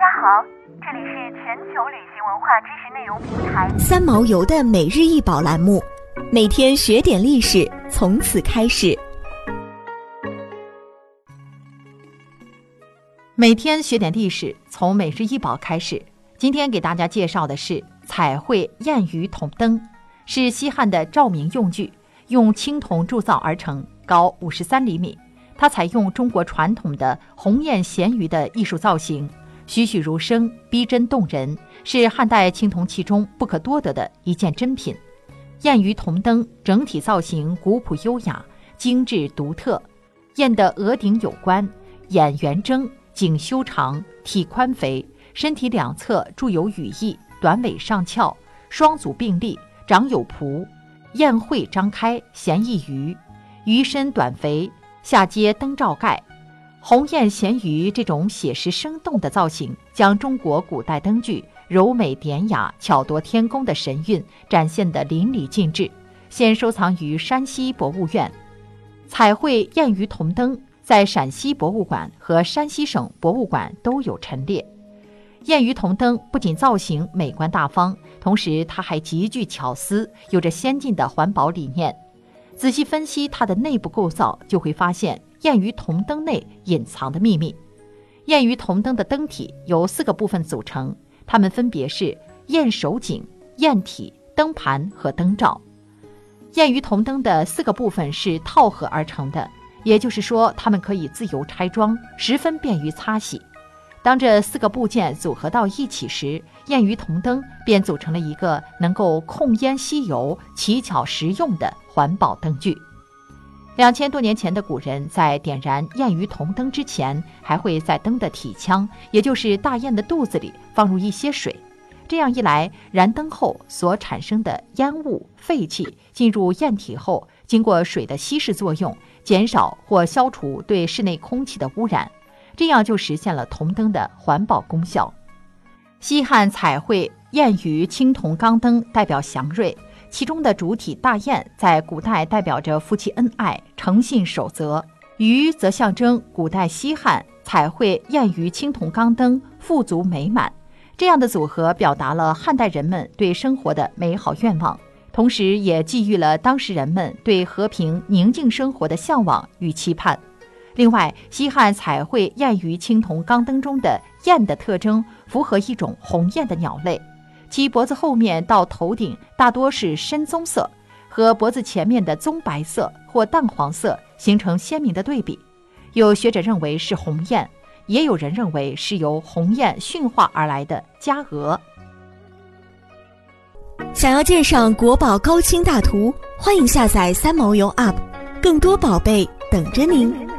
家好，这里是全球旅行文化知识内容平台三毛游的每日一宝栏目，每天学点历史，从此开始。每天学点历史，从每日一宝开始。今天给大家介绍的是彩绘燕鱼铜灯，是西汉的照明用具，用青铜铸造而成，高五十三厘米。它采用中国传统的鸿雁衔鱼的艺术造型，栩栩如生，逼真动人，是汉代青铜器中不可多得的一件珍品。燕鱼铜灯整体造型古朴优雅、精致独特。燕的额顶有冠，眼圆睁，颈修长，体宽肥，身体两侧铸有羽翼，短尾上翘，双足并立，长有蹼。燕喙张开，衔一鱼，鱼身短肥。下接灯罩盖，鸿雁衔鱼这种写实生动的造型，将中国古代灯具柔美典雅、巧夺天工的神韵展现得淋漓尽致。现收藏于山西博物院。彩绘燕鱼铜灯在陕西博物馆和山西省博物馆都有陈列。燕鱼铜灯不仅造型美观大方，同时它还极具巧思，有着先进的环保理念。仔细分析它的内部构造，就会发现燕鱼铜灯内隐藏的秘密。燕鱼铜灯的灯体由四个部分组成，它们分别是燕手颈、燕体、灯盘和灯罩。燕鱼铜灯的四个部分是套合而成的，也就是说，它们可以自由拆装，十分便于擦洗。当这四个部件组合到一起时，燕鱼铜灯便组成了一个能够控烟吸油、奇巧实用的环保灯具。两千多年前的古人在点燃燕鱼铜灯之前，还会在灯的体腔，也就是大雁的肚子里放入一些水。这样一来，燃灯后所产生的烟雾、废气进入燕体后，经过水的稀释作用，减少或消除对室内空气的污染。这样就实现了铜灯的环保功效。西汉彩绘燕鱼青铜钢灯代表祥瑞，其中的主体大雁在古代代表着夫妻恩爱、诚信守则，鱼则象征古代西汉彩绘燕鱼青铜钢灯富足美满。这样的组合表达了汉代人们对生活的美好愿望，同时也寄予了当时人们对和平宁静生活的向往与期盼。另外，西汉彩绘燕鱼青铜钢灯中的雁的特征符合一种鸿雁的鸟类，其脖子后面到头顶大多是深棕色，和脖子前面的棕白色或淡黄色形成鲜明的对比。有学者认为是鸿雁，也有人认为是由鸿雁驯化而来的家鹅。想要鉴赏国宝高清大图，欢迎下载三毛游 App，更多宝贝等着您。